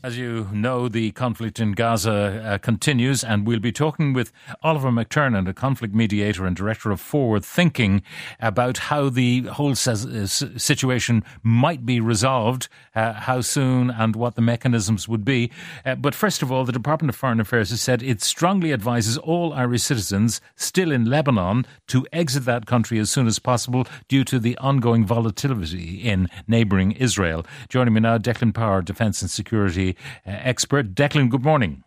As you know, the conflict in Gaza uh, continues, and we'll be talking with Oliver McTernan, a conflict mediator and director of Forward Thinking, about how the whole situation might be resolved, uh, how soon, and what the mechanisms would be. Uh, but first of all, the Department of Foreign Affairs has said it strongly advises all Irish citizens still in Lebanon to exit that country as soon as possible due to the ongoing volatility in neighbouring Israel. Joining me now, Declan Power, Defence and Security uh, expert. Declan, good morning.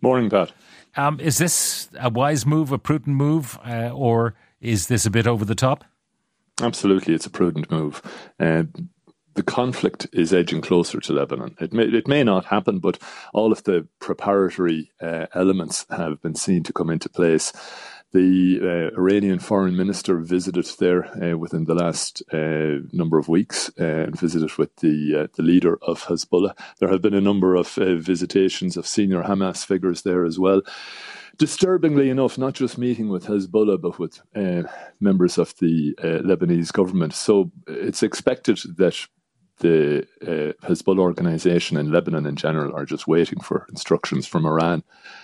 Morning, Pat. Um, is this a wise move, a prudent move, uh, or is this a bit over the top? Absolutely, it's a prudent move. Uh, the conflict is edging closer to Lebanon. It may, it may not happen, but all of the preparatory uh, elements have been seen to come into place. The uh, Iranian foreign minister visited there uh, within the last uh, number of weeks uh, and visited with the uh, the leader of Hezbollah. There have been a number of uh, visitations of senior Hamas figures there as well. Disturbingly enough, not just meeting with Hezbollah, but with members of the Lebanese government. So it's expected that the uh, Hezbollah organization in Lebanon in general are just waiting for instructions from Iran.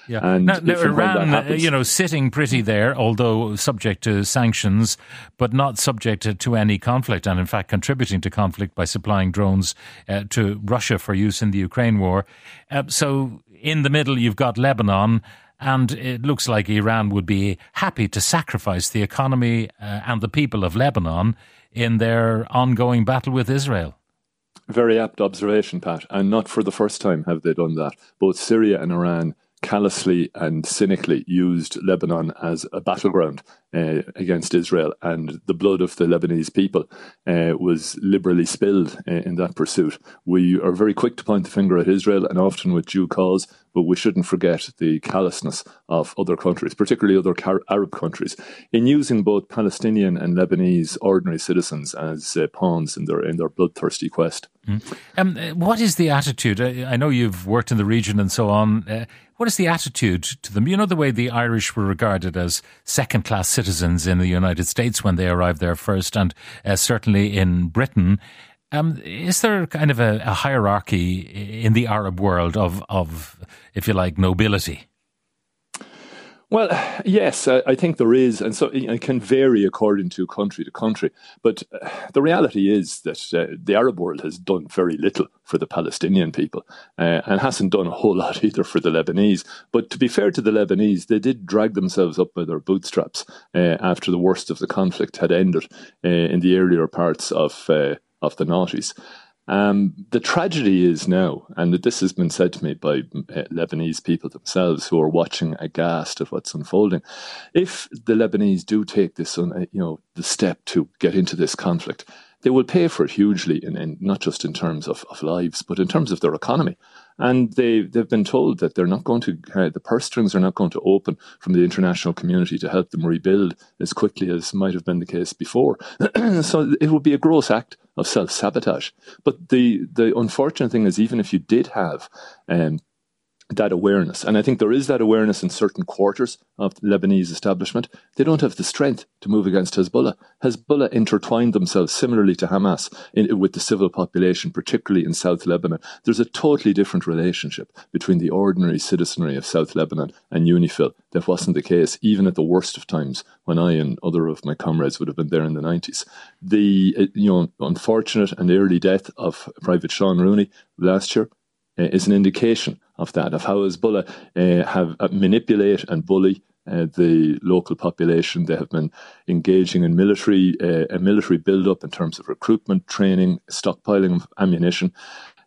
Yeah. And now, now if and when that Iran, uh, happens- you know, sitting pretty there, although subject to sanctions, but not subject to, to any conflict, and in fact contributing to conflict by supplying drones uh, to Russia for use in the Ukraine war. Uh, so in the middle, you've got Lebanon. And it looks like Iran would be happy to sacrifice the economy uh, and the people of Lebanon in their ongoing battle with Israel. Very apt observation, Pat. And not for the first time have they done that. Both Syria and Iran callously and cynically used Lebanon as a battleground uh, against Israel, and the blood of the Lebanese people uh, was liberally spilled uh, in that pursuit. We are very quick to point the finger at Israel, and often with due cause, but we shouldn't forget the callousness of other countries, particularly other car- Arab countries, in using both Palestinian and Lebanese ordinary citizens as uh, pawns in their in their bloodthirsty quest. Um, uh, what is the attitude? I I know you've worked in the region and so on. Uh, what is the attitude to them? You know, the way the Irish were regarded as second class citizens in the United States when they arrived there first, and uh, certainly in Britain. Um, is there kind of a, a hierarchy in the Arab world of, of, if you like, nobility? Well, yes, I think there is, and so it can vary according to country to country. But uh, the reality is that uh, the Arab world has done very little for the Palestinian people, uh, and hasn't done a whole lot either for the Lebanese. But to be fair to the Lebanese, they did drag themselves up by their bootstraps uh, after the worst of the conflict had ended uh, in the earlier parts of uh, of the noughties. Um, the tragedy is now, and this has been said to me by uh, Lebanese people themselves who are watching aghast at what's unfolding. If the Lebanese do take this, uh, you know, the step to get into this conflict, they will pay for it hugely, in, in not just in terms of, of lives, but in terms of their economy. And they they've been told that they're not going to uh, the purse strings are not going to open from the international community to help them rebuild as quickly as might have been the case before. so it would be a gross act of self sabotage. But the the unfortunate thing is, even if you did have um, that awareness, and I think there is that awareness in certain quarters of the Lebanese establishment, they don't have the strength to move against Hezbollah. Hezbollah intertwined themselves similarly to Hamas in, with the civil population, particularly in South Lebanon. There's a totally different relationship between the ordinary citizenry of South Lebanon and Unifil that wasn't the case even at the worst of times when I and other of my comrades would have been there in the 90s. The you know unfortunate and early death of Private Sean Rooney last year is an indication of that, of how Hezbollah uh, have uh, manipulate and bully uh, the local population. They have been engaging in military uh, a military build-up in terms of recruitment, training, stockpiling of ammunition.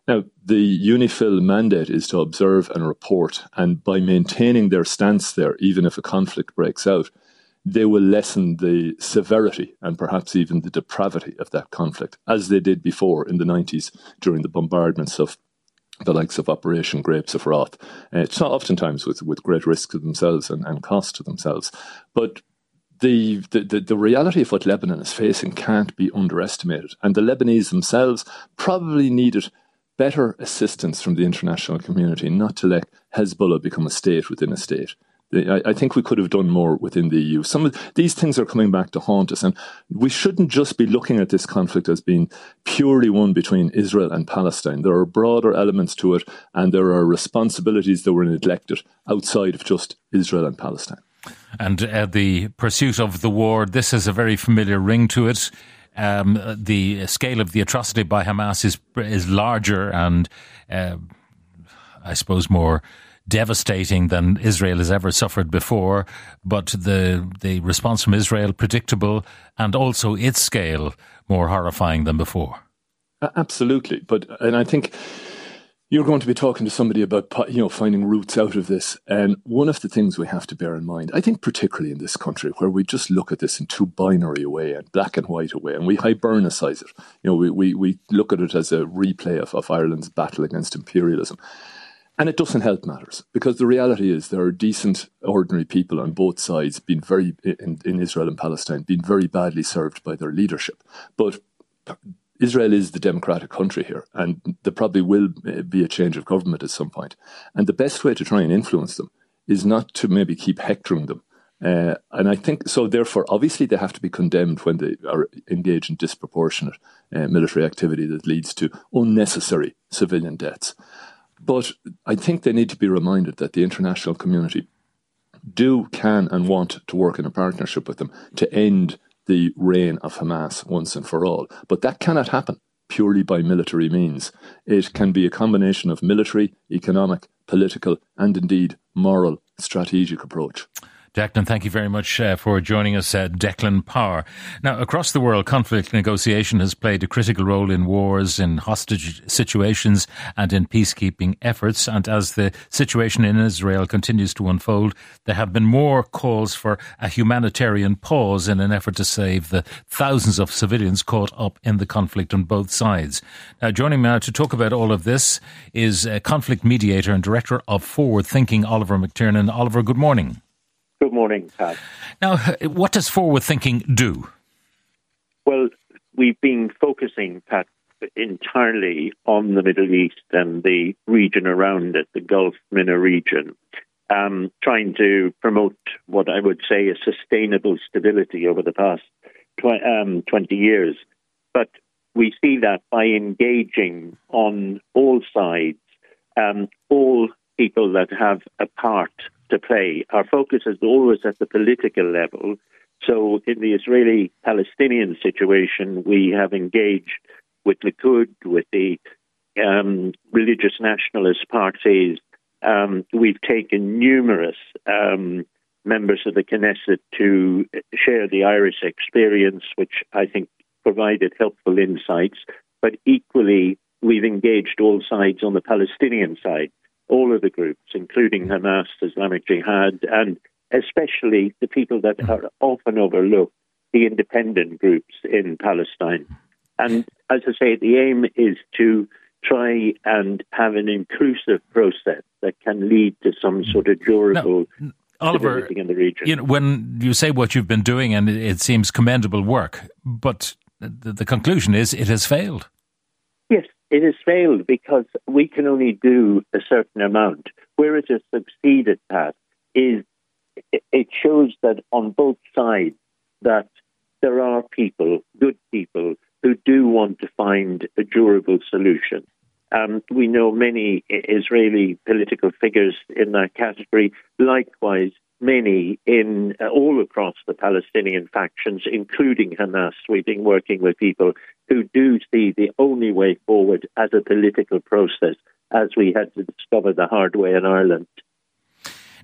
Now, the UNIFIL mandate is to observe and report, and by maintaining their stance there, even if a conflict breaks out, they will lessen the severity and perhaps even the depravity of that conflict, as they did before in the 90s during the bombardments of the likes of Operation Grapes of Wrath. Uh, it's not oftentimes with, with great risk to themselves and, and cost to themselves. But the, the, the, the reality of what Lebanon is facing can't be underestimated. And the Lebanese themselves probably needed better assistance from the international community not to let Hezbollah become a state within a state. I, think we could have done more within the EU. Some of these things are coming back to haunt us, and we shouldn't just be looking at this conflict as being purely one between Israel and Palestine. There are broader elements to it, and there are responsibilities that were neglected outside of just Israel and Palestine. And uh, the pursuit of the war, this has a very familiar ring to it. Um, the scale of the atrocity by Hamas is is larger and, uh, I suppose, more devastating than Israel has ever suffered before. But the the response from Israel predictable, and also its scale more horrifying than before. Absolutely, but and I think you're going to be talking to somebody about you know finding routes out of this and one of the things we have to bear in mind i think particularly in this country where we just look at this in too binary a way and black and white away and we hibernicize it you know we, we, we look at it as a replay of, of ireland's battle against imperialism and it doesn't help matters because the reality is there are decent ordinary people on both sides being very in, in israel and palestine being very badly served by their leadership but Israel is the democratic country here, and there probably will be a change of government at some point. And the best way to try and influence them is not to maybe keep hectoring them. Uh, and I think so. Therefore, obviously, they have to be condemned when they are engaged in disproportionate uh, military activity that leads to unnecessary civilian deaths. But I think they need to be reminded that the international community do, can, and want to work in a partnership with them to end the reign of Hamas once and for all. But that cannot happen purely by military means. It can be a combination of military, economic, political, and indeed moral strategic approach. Declan, thank you very much uh, for joining us, uh, Declan Power. Now, across the world, conflict negotiation has played a critical role in wars, in hostage situations, and in peacekeeping efforts. And as the situation in Israel continues to unfold, there have been more calls for a humanitarian pause in an effort to save the thousands of civilians caught up in the conflict on both sides. Now, joining me now to talk about all of this is a conflict mediator and director of Forward Thinking, Oliver McTernan. Oliver, good morning. Morning, Pat. Now, what does forward thinking do? Well, we've been focusing, Pat, entirely on the Middle East and the region around it, the Gulf MENA region, um, trying to promote what I would say is sustainable stability over the past tw- um, 20 years. But we see that by engaging on all sides, um, all people that have a part to play. Our focus is always at the political level. So, in the Israeli Palestinian situation, we have engaged with Likud, with the um, religious nationalist parties. Um, we've taken numerous um, members of the Knesset to share the Irish experience, which I think provided helpful insights. But equally, we've engaged all sides on the Palestinian side all of the groups, including Hamas, Islamic Jihad, and especially the people that are often overlooked, the independent groups in Palestine. And as I say, the aim is to try and have an inclusive process that can lead to some sort of durable. Now, Oliver, in the region. You know, when you say what you've been doing, and it seems commendable work, but the, the conclusion is it has failed. Yes, it has failed because we can only do a certain amount. Where it has succeeded, Pat, is it shows that on both sides that there are people, good people, who do want to find a durable solution. Um, we know many Israeli political figures in that category. Likewise, many in uh, all across the Palestinian factions, including Hamas. We've been working with people who do see the only way forward as a political process, as we had to discover the hard way in Ireland.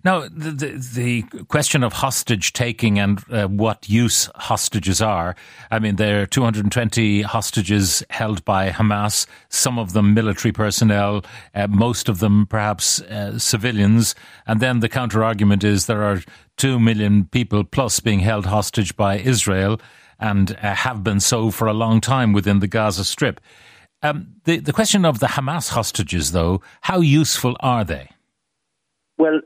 Now, the, the, the, question of hostage taking and uh, what use hostages are. I mean, there are 220 hostages held by Hamas, some of them military personnel, uh, most of them perhaps uh, civilians. And then the counter argument is there are 2 million people plus being held hostage by Israel and uh, have been so for a long time within the Gaza Strip. Um, the, the question of the Hamas hostages, though, how useful are they? Well,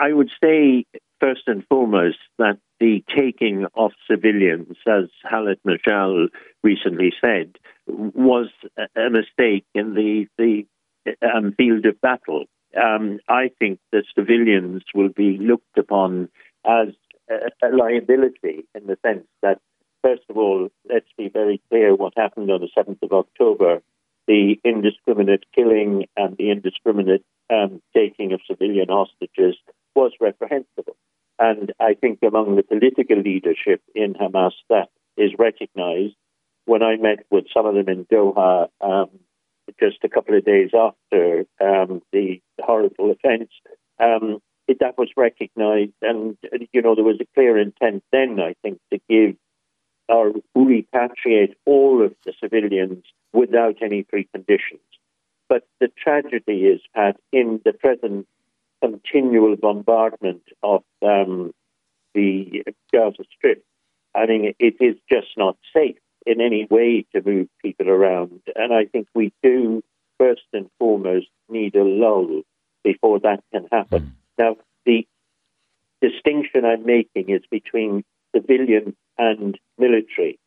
I would say, first and foremost, that the taking of civilians, as Khaled Mishaal recently said, was a mistake in the, the um, field of battle. um, I think the civilians will be looked upon as a, a liability in the sense that, first of all, let's be very clear what happened on the 7th of October. The indiscriminate killing and the indiscriminate um, taking of civilian hostages was reprehensible. And I think among the political leadership in Hamas, that is recognized. When I met with some of them in Doha um, just a couple of days after um, the horrible offence, um, that was recognized. And, you know, there was a clear intent then, I think, to give or repatriate all of the civilians without any preconditions. But the tragedy is that in the present continual bombardment of um, the Gaza Strip, I mean, it is just not safe in any way to move people around. And I think we do, first and foremost, need a lull before that can happen. Mm. Now, the distinction I'm making is between civilian and military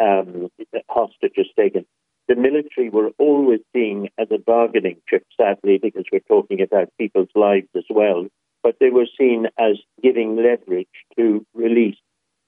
um, hostages taken. The military were always seen as a bargaining chip, sadly, because we're talking about people's lives as well. But they were seen as giving leverage to release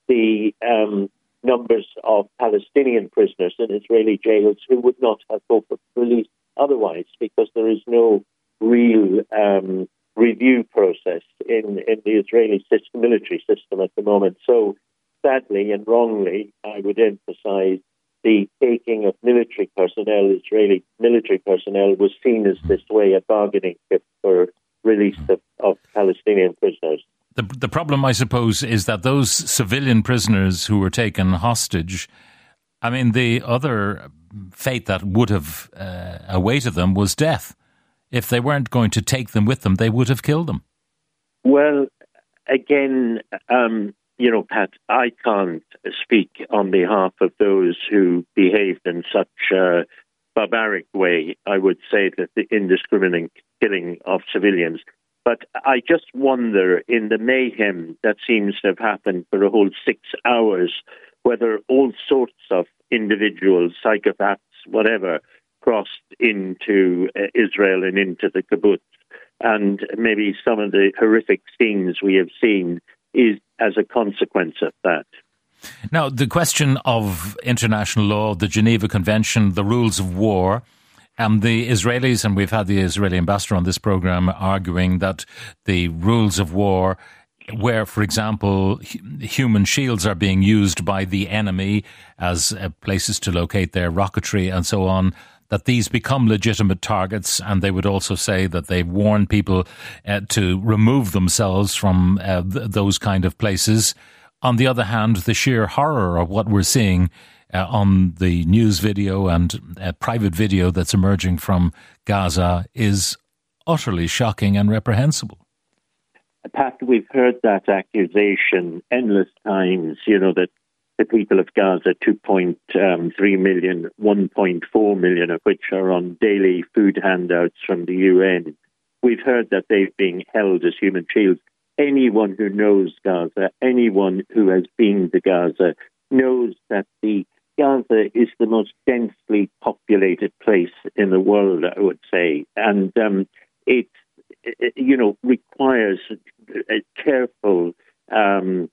the um, numbers of Palestinian prisoners in Israeli jails who would not have been released otherwise, because there is no real um, review process in, in the Israeli system, military system at the moment. So, sadly and wrongly, I would emphasize the taking of military personnel, Israeli military personnel, was seen as this way a bargaining chip for release of, of Palestinian prisoners. The, the problem, I suppose, is that those civilian prisoners who were taken hostage, I mean, the other fate that would have uh, awaited them was death. If they weren't going to take them with them, they would have killed them. Well, again, um, you know, Pat, I can't speak on behalf of those who behaved in such a barbaric way. I would say that the indiscriminate killing of civilians. But I just wonder, in the mayhem that seems to have happened for a whole six hours, whether all sorts of individuals, psychopaths, whatever, crossed into uh, Israel and into the kibbutz. And maybe some of the horrific scenes we have seen is as a consequence of that. Now, the question of international law, the Geneva Convention, the rules of war, and the Israelis, and we've had the Israeli ambassador on this program arguing that the rules of war where, for example, human shields are being used by the enemy as uh, places to locate their rocketry and so on, that these become legitimate targets, and they would also say that they warn people uh, to remove themselves from uh, th- those kind of places. On the other hand, the sheer horror of what we're seeing uh, on the news video and uh, private video that's emerging from Gaza is utterly shocking and reprehensible. Pat, we've heard that accusation endless times, you know, that the people of Gaza, 2.3 um, million, 1.4 million of which are on daily food handouts from the UN. We've heard that they've been held as human shields. Anyone who knows Gaza, anyone who has been to Gaza, knows that the Gaza is the most densely populated place in the world, I would say, and um, it, it, you know, requires a careful um,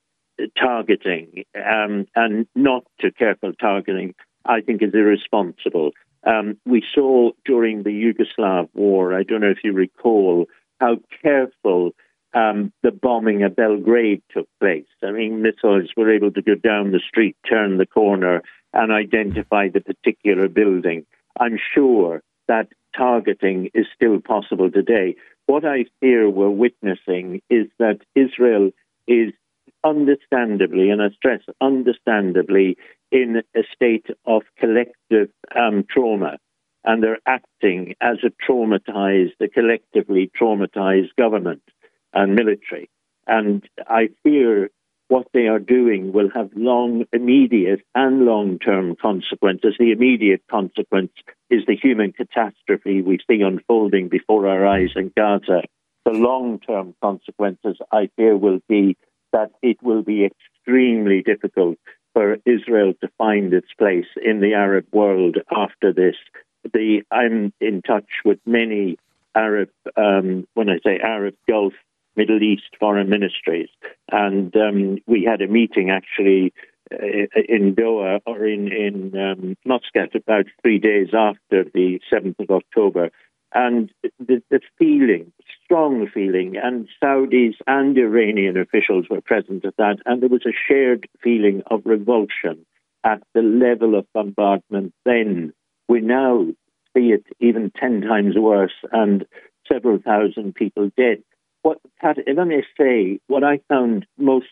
targeting um, and not to careful targeting, I think is irresponsible. Um, we saw during the Yugoslav war, I don't know if you recall, how careful um, the bombing of Belgrade took place. I mean, missiles were able to go down the street, turn the corner, and identify the particular building. I'm sure that targeting is still possible today. What I fear we're witnessing is that Israel is understandably, and I stress understandably, in a state of collective um, trauma. And they're acting as a traumatized, a collectively traumatized government and military. And I fear what they are doing will have long, immediate, and long term consequences. The immediate consequence is the human catastrophe we see unfolding before our eyes in Gaza. The long term consequences, I fear, will be that it will be extremely difficult for Israel to find its place in the Arab world after this. The, I'm in touch with many Arab, um, when I say Arab Gulf, Middle East foreign ministries. And um, we had a meeting actually uh, in Doha or in, in um, Muscat about three days after the 7th of October. And the, the feeling, strong feeling, and Saudis and Iranian officials were present at that, and there was a shared feeling of revulsion at the level of bombardment then. We now see it even 10 times worse and several thousand people dead. What, Pat, if I may say, what I found most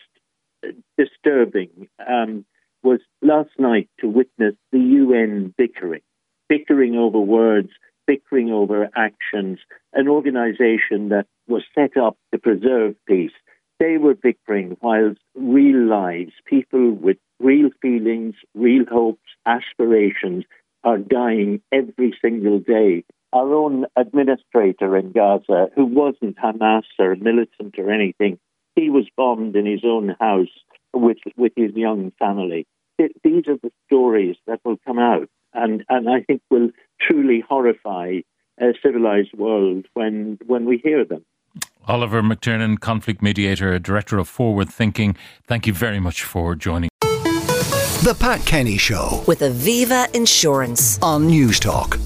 disturbing um, was last night to witness the UN bickering, bickering over words, bickering over actions, an organization that was set up to preserve peace. They were bickering whilst real lives, people with real feelings, real hopes, aspirations are dying every single day. Our own administrator in Gaza, who wasn't Hamas or militant or anything, he was bombed in his own house with with his young family. It, these are the stories that will come out, and and I think will truly horrify a civilized world when when we hear them. Oliver McTernan, conflict mediator, director of Forward Thinking. Thank you very much for joining. The Pat Kenny Show with Aviva Insurance on Newstalk.